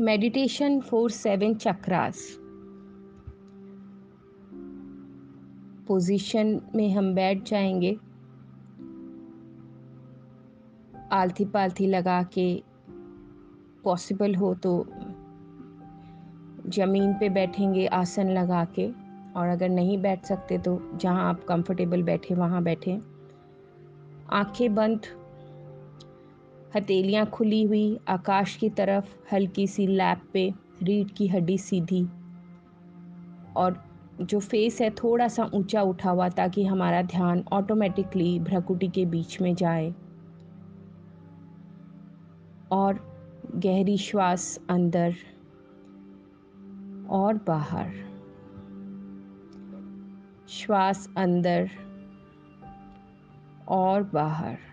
Meditation for seven chakras position में हम बैठ जाएँगे। आलती पालथी लगा के पॉसिबल हो तो ज़मीन पे बैठेंगे, आसन लगा के। और अगर नहीं बैठ सकते तो जहाँ आप कंफर्टेबल बैठे, वहाँ बैठें। आँखें बंद हथेलियाँ खुली हुई आकाश की तरफ़, हल्की सी लैप पे, रीढ़ की हड्डी सीधी। और जो फेस है थोड़ा सा ऊँचा उठा हुआ ताकि हमारा ध्यान ऑटोमेटिकली भ्रकुटी के बीच में जाए। और गहरी श्वास अंदर और बाहर। श्वास अंदर और बाहर।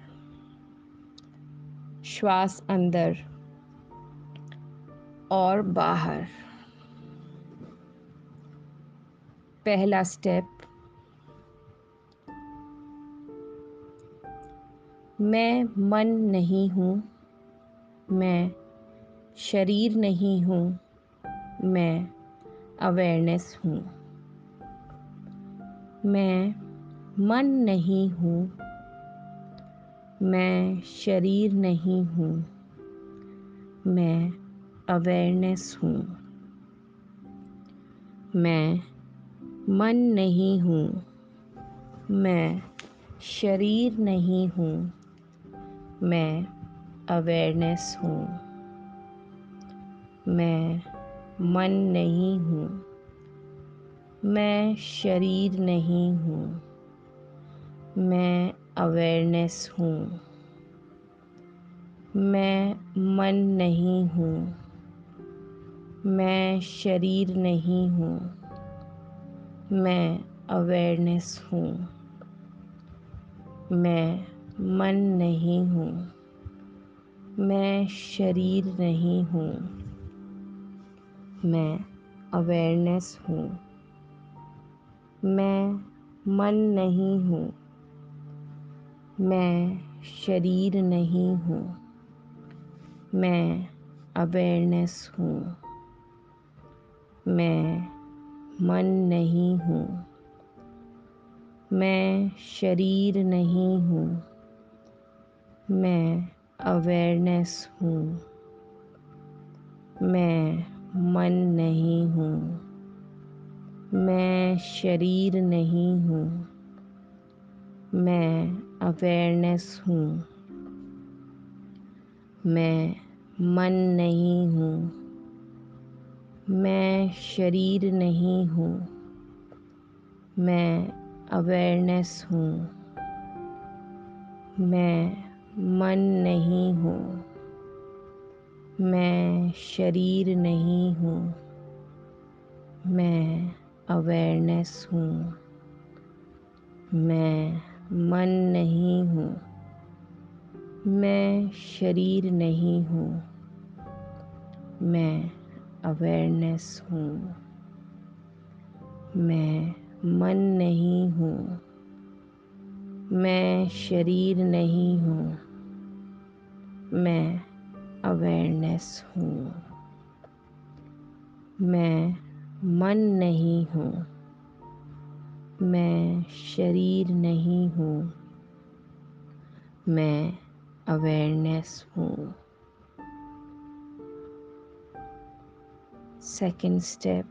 श्वास अंदर और बाहर। पहला स्टेप मैं मन नहीं हूँ, मैं शरीर नहीं हूँ, मैं अवेयरनेस हूँ। मैं मन नहीं हूँ मैं शरीर नहीं हूँ, मैं अवेयरनेस हूँ। मैं मन नहीं हूँ, मैं शरीर नहीं हूँ, मैं अवेयरनेस हूँ। मैं मन नहीं हूँ, मैं शरीर नहीं हूँ, मैं अवेयरनेस हूँ। मैं मन नहीं हूँ। मैं शरीर नहीं हूँ। मैं अवेयरनेस हूँ। मैं मन नहीं हूँ। मैं शरीर नहीं हूँ। मैं अवेयरनेस हूँ। मैं मन नहीं हूँ। मैं शरीर नहीं हूँ। मैं अवेयरनेस हूँ। मैं मन नहीं हूँ। मैं शरीर नहीं हूँ। मैं अवेयरनेस हूँ। मैं मन नहीं हूँ। मैं शरीर नहीं हूँ। मैं अवेयरनेस हूँ। मैं मन नहीं हूँ। मैं शरीर नहीं हूँ। मैं अवेयरनेस हूँ। मैं मन नहीं हूँ। मैं शरीर नहीं हूँ। मैं अवेयरनेस हूँ। मैं मन नहीं हूँ। मैं शरीर नहीं हूँ। मैं अवेयरनेस हूँ। मैं मन नहीं हूँ। मैं शरीर नहीं हूँ। मैं अवेयरनेस हूँ। मैं मन नहीं हूँ। मैं शरीर नहीं हूँ। मैं अवेयरनेस हूँ। Step step.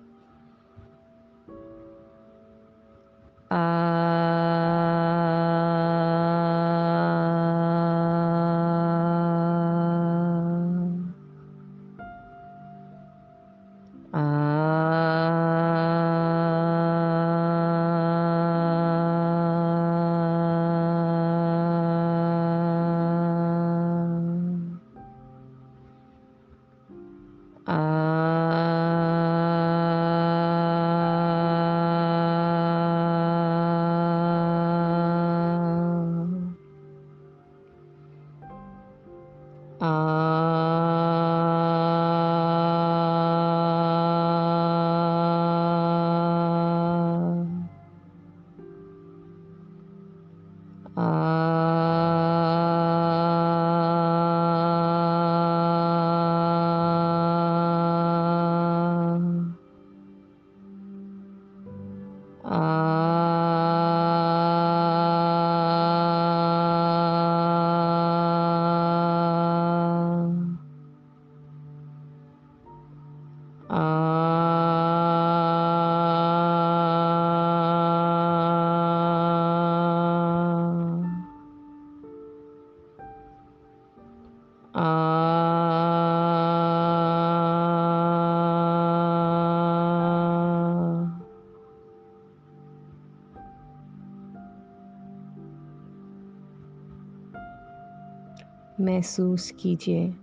महसूस कीजिए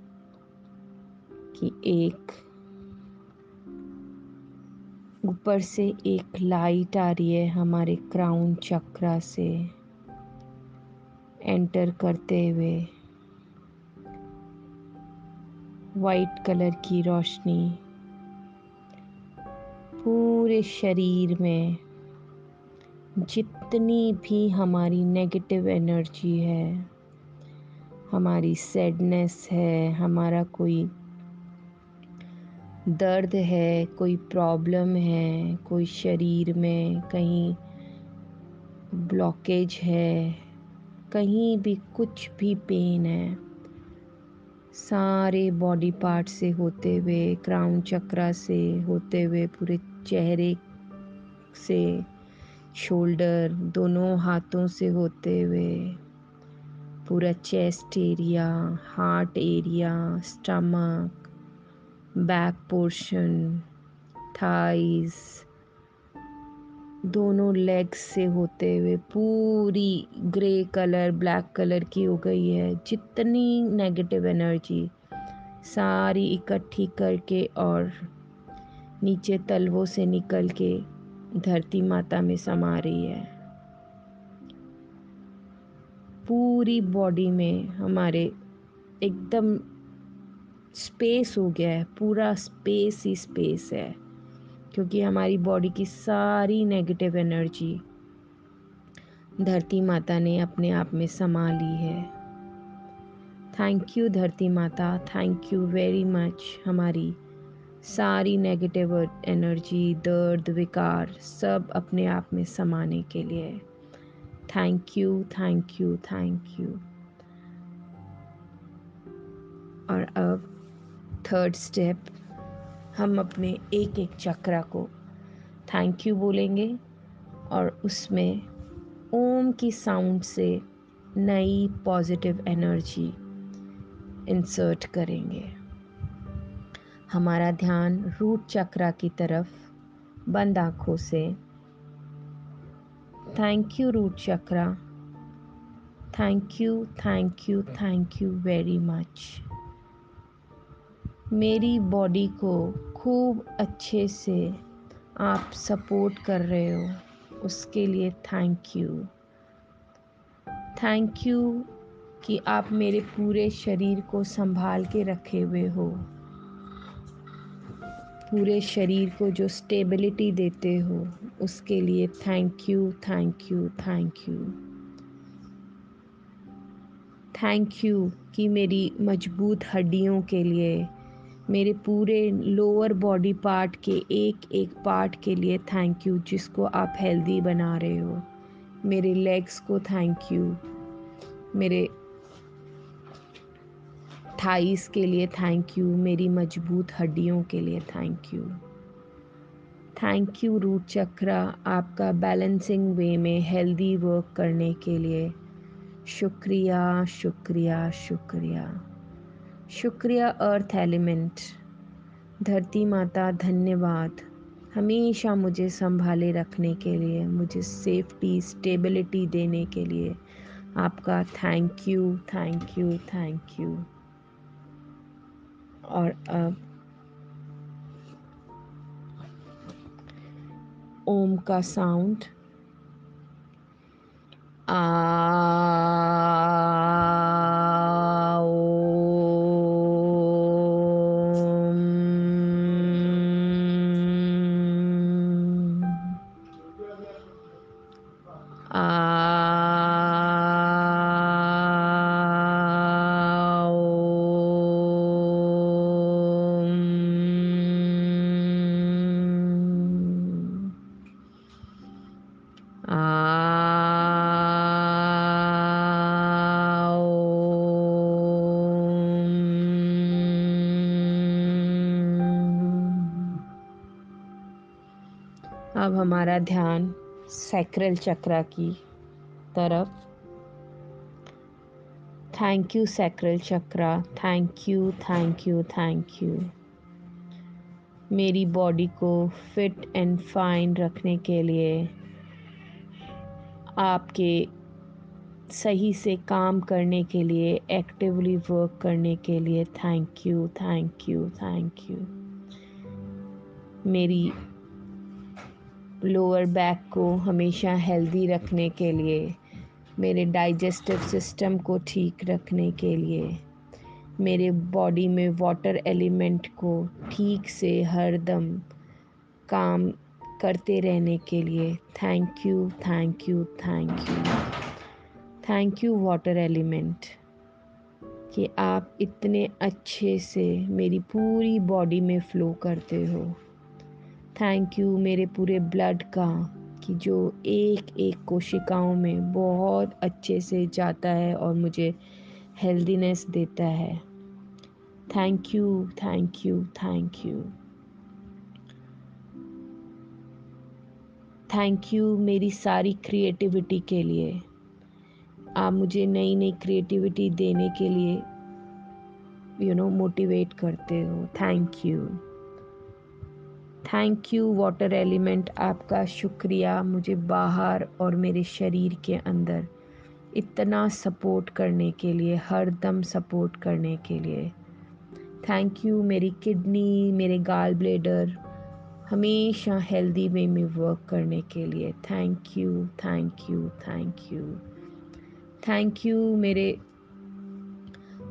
कि एक ऊपर से एक लाइट आ रही है हमारे क्राउन चक्रा से। एंटर करते हुए वाइट कलर की रोशनी पूरे शरीर में जितनी भी हमारी नेगेटिव एनर्जी है हमारी सैडनेस है, हमारा कोई दर्द है, कोई प्रॉब्लम है, कोई शरीर में कहीं ब्लॉकेज है, कहीं भी कुछ भी पेन है, सारे बॉडी पार्ट से होते हुए क्राउन चक्रा से होते हुए, पूरे चेहरे से शोल्डर दोनों हाथों से होते हुए पूरा chest area heart area, stomach, back portion, thighs, दोनों लेग्स से होते हुए पूरी ग्रे कलर, ब्लैक कलर की हो गई है। जितनी नेगेटिव एनर्जी सारी इकट्ठी करके और नीचे तलवों से निकल के धरती माता में समा रही है। पूरी बॉडी में हमारे एकदम स्पेस हो गया है, पूरा स्पेस ही स्पेस है, क्योंकि हमारी बॉडी की सारी नेगेटिव एनर्जी धरती माता ने अपने आप में समा ली है। थैंक यू धरती माता थैंक यू वेरी मच हमारी सारी नेगेटिव एनर्जी दर्द, विकार सब अपने आप में समाने के लिए। Thank you thank you thank you और अब थर्ड स्टेप हम अपने एक एक चक्रा को थैंक यू बोलेंगे और उसमें ओम की साउंड से नई पॉजिटिव एनर्जी इंसर्ट करेंगे। हमारा ध्यान रूट चक्रा की तरफ़ बंद आँखों से thank you root chakra thank you thank you thank you very much मेरी बॉडी को खूब अच्छे से आप सपोर्ट कर रहे हो, उसके लिए थैंक यू थैंक यू कि आप मेरे पूरे शरीर को संभाल के रखे हुए हो। पूरे शरीर को जो स्टेबिलिटी देते हो, उसके लिए thank you thank you thank you thank you कि मेरी मज़बूत हड्डियों के लिए, मेरे पूरे लोअर बॉडी पार्ट के एक एक पार्ट के लिए थैंक यू जिसको आप हेल्दी बना रहे हो. मेरे लेग्स को थैंक यू मेरे थाइस के लिए थैंक यू मेरी मज़बूत हड्डियों के लिए thank you thank you root chakra आपका बैलेंसिंग वे में हेल्दी वर्क करने के लिए। शुक्रिया शुक्रिया शुक्रिया। शुक्रिया अर्थ एलिमेंट धरती माता, धन्यवाद। हमेशा मुझे संभाले रखने के लिए, मुझे सेफ्टी स्टेबिलिटी देने के लिए आपका thank you thank you thank you और अब ओम का साउंड। आ हमारा ध्यान सैक्रल चक्रा की तरफ़। Thank you sacral chakra thank you thank you thank you मेरी बॉडी को फिट एंड फाइन रखने के लिए आपके सही से काम करने के लिए एक्टिवली वर्क करने के लिए thank you thank you thank you मेरी लोअर बैक को हमेशा हेल्दी रखने के लिए, मेरे डाइजेस्टिव सिस्टम को ठीक रखने के लिए, मेरे बॉडी में वाटर एलिमेंट को ठीक से हर दम काम करते रहने के लिए thank you thank you thank you thank you water element कि आप इतने अच्छे से मेरी पूरी बॉडी में फ्लो करते हो। थैंक यू मेरे पूरे ब्लड का, कि जो एक एक कोशिकाओं में बहुत अच्छे से जाता है और मुझे हेल्दीनेस देता है। Thank you thank you thank you thank you मेरी सारी क्रिएटिविटी के लिए। आप मुझे नई नई क्रिएटिविटी देने के लिए यू नो मोटिवेट करते हो। Thank you thank you water element आपका शुक्रिया मुझे बाहर और मेरे शरीर के अंदर इतना सपोर्ट करने के लिए, हर दम सपोर्ट करने के लिए। थैंक यू मेरी किडनी मेरे गाल ब्लेडर हमेशा हेल्दी वे में वर्क करने के लिए। Thank you thank you thank you thank you मेरे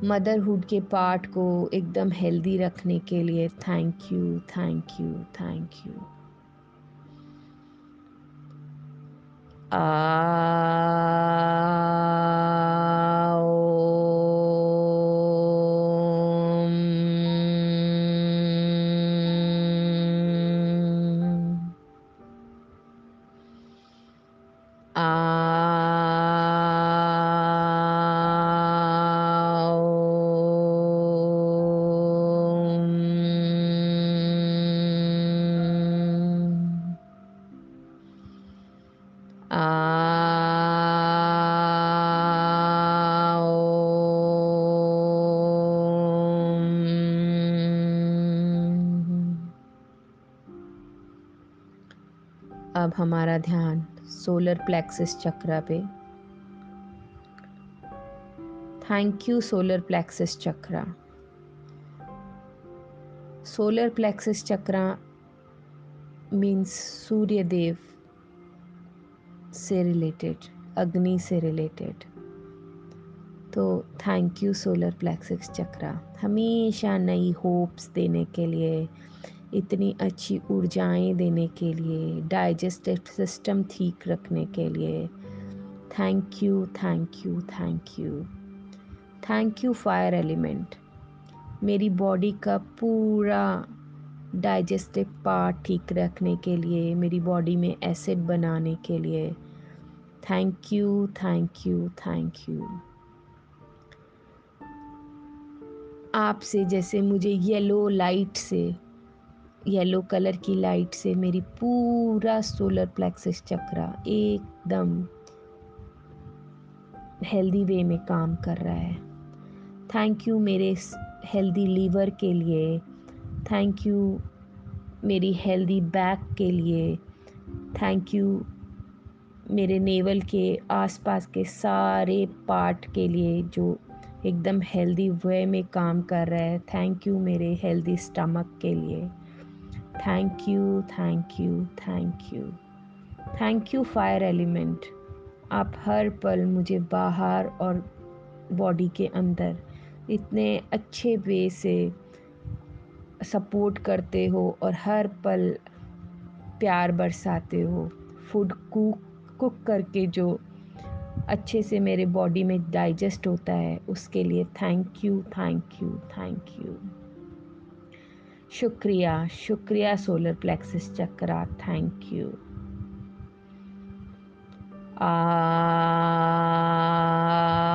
मदरहुड के पार्ट को एकदम हेल्दी रखने के लिए thank you thank you thank you आ अब हमारा ध्यान सोलर प्लेक्सिस चक्र पे। Thank you solar plexus chakra solar plexus chakra means Surya Dev से रिलेटेड अग्नि से रिलेटेड तो thank you solar plexus chakra हमेशा नई होप्स देने के लिए इतनी अच्छी ऊर्जाएँ देने के लिए डाइजेस्टिव सिस्टम ठीक रखने के लिए। Thank you thank you thank you thank you fire element मेरी बॉडी का पूरा डाइजेस्टिव पार्ट ठीक रखने के लिए, मेरी बॉडी में एसिड बनाने के लिए। Thank you thank you thank you आपसे जैसे मुझे येलो लाइट से येलो कलर की लाइट से मेरी पूरा सोलर प्लेक्सिस चक्रा एकदम हेल्दी वे में काम कर रहा है। थैंक यू मेरे हेल्दी लीवर के लिए। थैंक यू मेरी हेल्दी बैक के लिए। थैंक यू मेरे नेवल के आसपास के सारे पार्ट के लिए जो एकदम हेल्दी वे में काम कर रहा है। थैंक यू मेरे हेल्दी स्टमक के लिए। Thank you thank you thank you thank you fire element आप हर पल मुझे बाहर और बॉडी के अंदर इतने अच्छे वे से सपोर्ट करते हो और हर पल प्यार बरसाते हो। फ़ूड कुक कुक करके जो अच्छे से मेरे बॉडी में डाइजेस्ट होता है, उसके लिए thank you thank you thank you शुक्रिया शुक्रिया solar plexus chakra thank you अब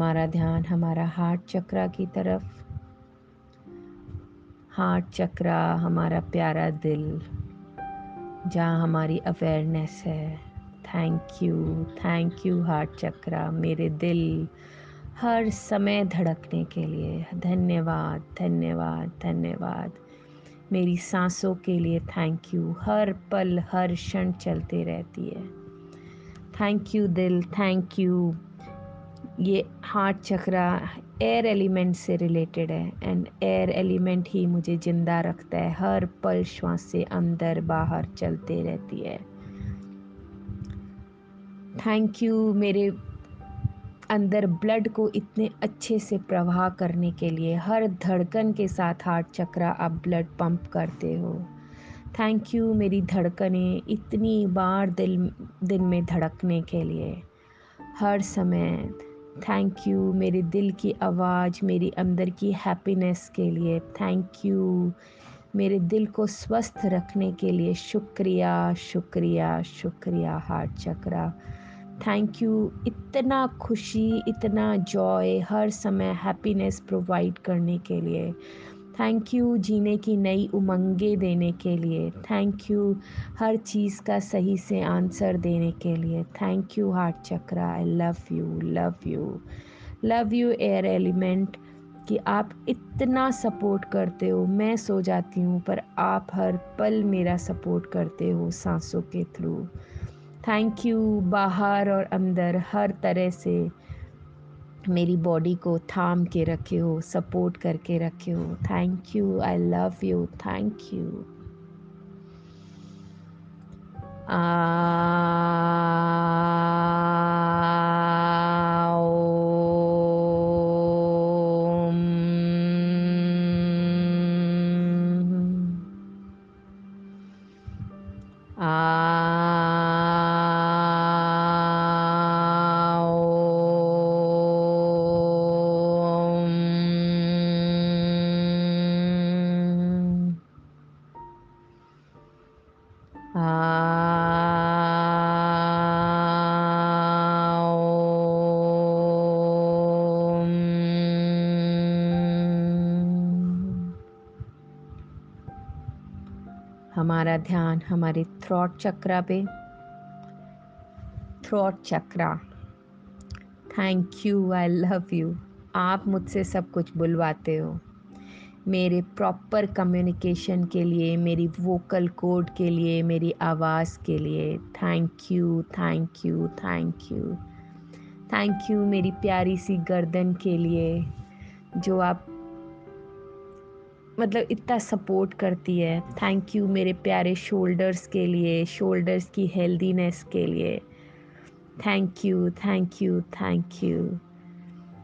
हमारा ध्यान हमारा हार्ट चक्रा की तरफ़। हार्ट चक्रा, हमारा प्यारा दिल, जहाँ हमारी अवेयरनेस है। Thank you thank you heart chakra, मेरे दिल, हर समय धड़कने के लिए। धन्यवाद धन्यवाद धन्यवाद। मेरी सांसों के लिए थैंक यू हर पल, हर क्षण चलते रहती है। थैंक यू दिल थैंक यू ये हार्ट चक्रा एयर एलिमेंट से रिलेटेड है एंड एयर एलिमेंट ही मुझे ज़िंदा रखता है, हर पल श्वास से अंदर बाहर चलते रहती है। थैंक यू मेरे अंदर ब्लड को इतने अच्छे से प्रवाह करने के लिए, हर धड़कन के साथ हार्ट चक्रा आप ब्लड पंप करते हो। थैंक यू मेरी धड़कनें इतनी बार दिल, दिन में धड़कने के लिए, हर समय। थैंक यू मेरे दिल की आवाज़, मेरी अंदर की हैप्पीनेस के लिए। थैंक यू मेरे दिल को स्वस्थ रखने के लिए। शुक्रिया शुक्रिया शुक्रिया, हार्ट चक्रा। थैंक यू इतना खुशी, इतना जॉय हर समय हैप्पीनेस प्रोवाइड करने के लिए। थैंक यू जीने की नई उमंगे देने के लिए। थैंक यू हर चीज़ का सही से आंसर देने के लिए। Thank you heart chakra I love you love you love you air element कि आप इतना सपोर्ट करते हो। मैं सो जाती हूँ, पर आप हर पल मेरा सपोर्ट करते हो सांसों के थ्रू थैंक यू बाहर और अंदर, हर तरह से। मेरी बॉडी को थाम के रखे हो सपोर्ट करके रखे हो। Thank you I love you thank you हमारा ध्यान हमारे थ्रॉट चक्रा पे। Throat chakra thank you I love you आप मुझसे सब कुछ बुलवाते हो। मेरे प्रॉपर कम्युनिकेशन के लिए, मेरी वोकल कोड के लिए, मेरी आवाज़ के लिए। Thank you thank you thank you thank you मेरी प्यारी सी गर्दन के लिए, जो आप मतलब इतना सपोर्ट करती है। थैंक यू मेरे प्यारे शोल्डर्स के लिए शोल्डर्स की हेल्दीनेस के लिए। Thank you thank you thank you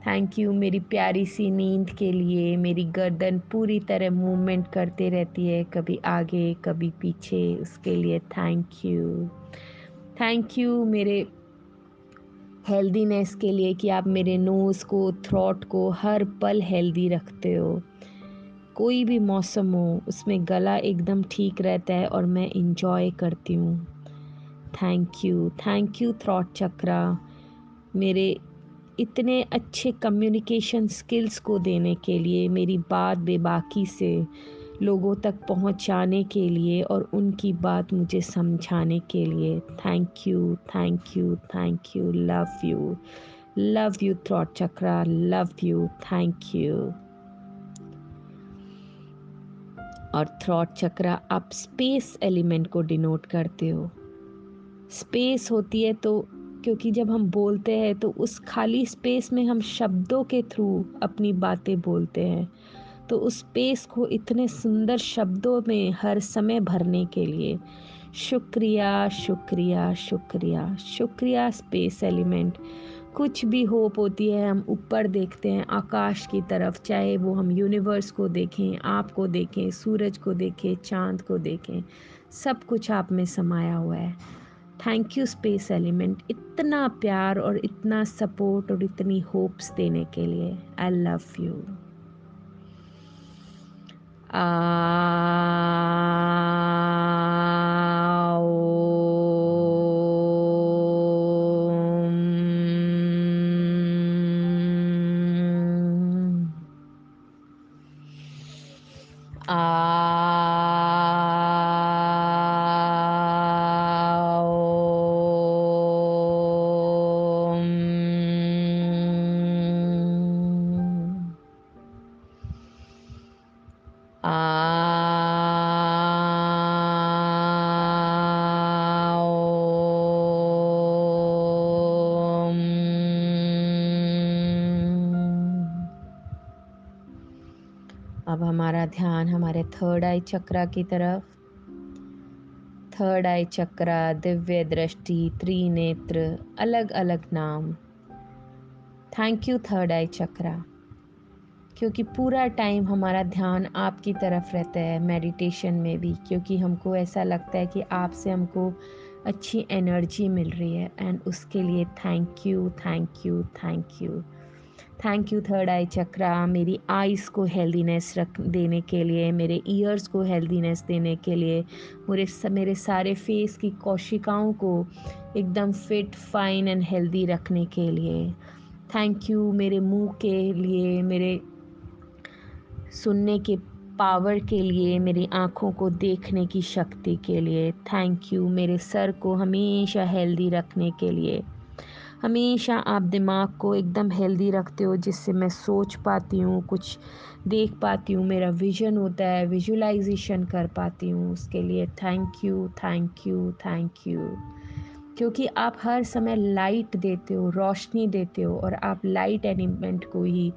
thank you मेरी प्यारी सी नींद के लिए, मेरी गर्दन पूरी तरह मूवमेंट करते रहती है, कभी आगे, कभी पीछे, उसके लिए थैंक यू थैंक यू मेरे हेल्दीनेस के लिए कि आप मेरे नोज़ को थ्रॉट को, हर पल हेल्दी रखते हो। कोई भी मौसम हो, उसमें गला एकदम ठीक रहता है और मैं इंजॉय करती हूँ। Thank you thank you throat chakra मेरे इतने अच्छे कम्युनिकेशन स्किल्स को देने के लिए, मेरी बात बेबाकी से लोगों तक पहुँचाने के लिए और उनकी बात मुझे समझाने के लिए। Thank you thank you thank you love you love you throat chakra love you thank you और थ्रॉट चक्रा आप स्पेस एलिमेंट को डिनोट करते हो। स्पेस होती है तो क्योंकि जब हम बोलते हैं तो उस खाली स्पेस में हम शब्दों के थ्रू अपनी बातें बोलते हैं। तो उस स्पेस को इतने सुंदर शब्दों में हर समय भरने के लिए शुक्रिया शुक्रिया शुक्रिया शुक्रिया स्पेस एलिमेंट कुछ भी होप होती है, हम ऊपर देखते हैं, आकाश की तरफ़, चाहे वो हम यूनिवर्स को देखें आपको देखें, सूरज को देखें, चाँद को देखें, सब कुछ आप में समाया हुआ है। थैंक यू स्पेस एलिमेंट इतना प्यार और इतना सपोर्ट और इतनी होप्स देने के लिए। आई लव यू अब हमारा ध्यान हमारे थर्ड आई चक्रा की तरफ़। थर्ड आई चक्रा दिव्य दृष्टि, त्रिनेत्र अलग अलग नाम। Thank you third eye chakra क्योंकि पूरा टाइम हमारा ध्यान आपकी तरफ़ रहता है मेडिटेशन में भी। क्योंकि हमको ऐसा लगता है कि आपसे हमको अच्छी एनर्जी मिल रही है। एंड उसके लिए thank you thank you thank you thank you third eye chakra मेरी आइज़ को हेल्दीनेस रख देने के लिए, मेरे ईयर्स को हेल्दीनेस देने के लिए, मेरे मेरे सारे फेस की कोशिकाओं को एकदम फिट फाइन एंड हेल्दी रखने के लिए। थैंक यू मेरे मुँह के लिए, मेरे सुनने के पावर के लिए, मेरी आँखों को देखने की शक्ति के लिए। थैंक यू मेरे सर को हमेशा हेल्दी रखने के लिए। हमेशा आप दिमाग को एकदम हेल्दी रखते हो, जिससे मैं सोच पाती हूँ, कुछ देख पाती हूँ, मेरा विजन होता है विजुलाइजेशन कर पाती हूँ उसके लिए। Thank you thank you thank you. क्योंकि आप हर समय लाइट देते हो, रोशनी देते हो और आप लाइट एलिमेंट को ही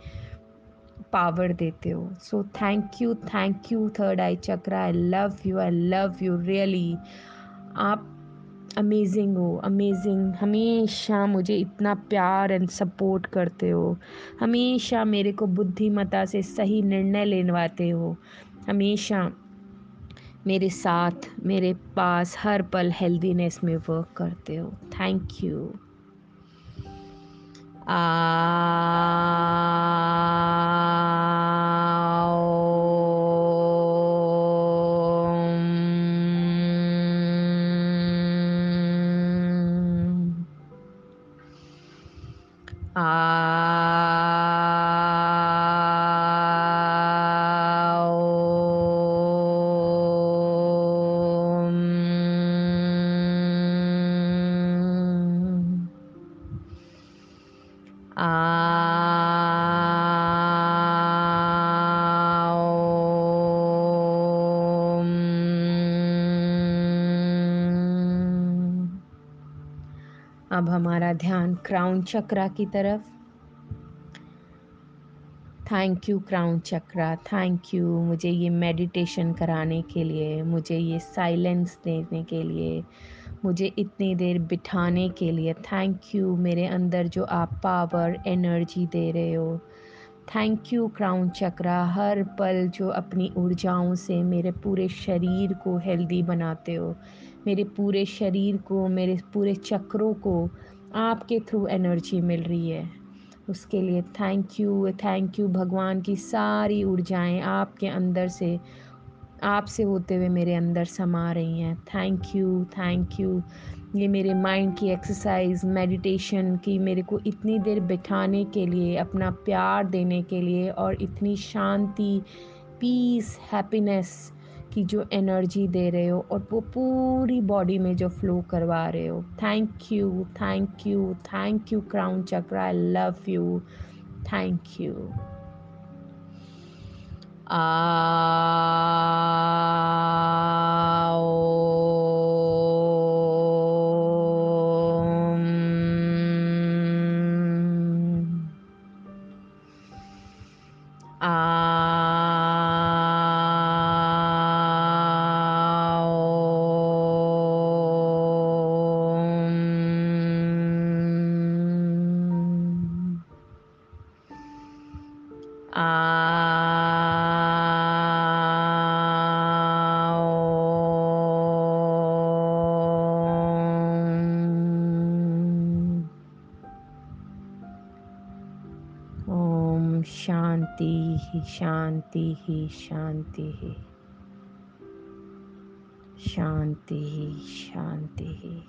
पावर देते हो। So thank you thank you third eye chakra I love you I love you really आप अमेजिंग हो अमेजिंग हमेशा मुझे इतना प्यार एंड सपोर्ट करते हो। हमेशा मेरे को बुद्धिमता से सही निर्णय लेनवाते हो। हमेशा मेरे साथ, मेरे पास हर पल हेल्दीनेस में वर्क करते हो। थैंक यू आ अब हमारा ध्यान क्राउन चक्रा की तरफ़। Thank you crown chakra thank you मुझे ये मेडिटेशन कराने के लिए, मुझे ये साइलेंस देने के लिए, मुझे इतनी देर बिठाने के लिए। थैंक यू मेरे अंदर जो आप पावर एनर्जी दे रहे हो। थैंक यू क्राउन चक्रा हर पल जो अपनी ऊर्जाओं से मेरे पूरे शरीर को हेल्दी बनाते हो। मेरे पूरे शरीर को, मेरे पूरे चक्रों को आपके थ्रू एनर्जी मिल रही है। उसके लिए थैंक यू थैंक यू भगवान की सारी ऊर्जाएँ आपके अंदर से, आपसे होते हुए मेरे अंदर समा रही हैं। थैंक यू थैंक यू ये मेरे माइंड की एक्सरसाइज मेडिटेशन की मेरे को इतनी देर बिठाने के लिए, अपना प्यार देने के लिए और इतनी शांति पीस हैप्पीनेस की जो एनर्जी दे रहे हो और वो पूरी बॉडी में जो फ्लो करवा रहे हो। Thank you thank you thank you crown chakra I love you thank you आ ओम शांति ही शांति ही शांति ही शांति ही शांति ही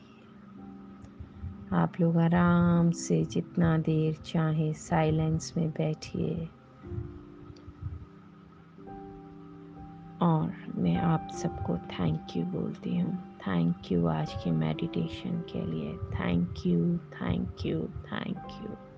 आप लोग आराम से जितना देर चाहे साइलेंस में बैठिए। मैं आप सबको थैंक यू बोलती हूँ। थैंक यू आज के मेडिटेशन के लिए। Thank you thank you thank you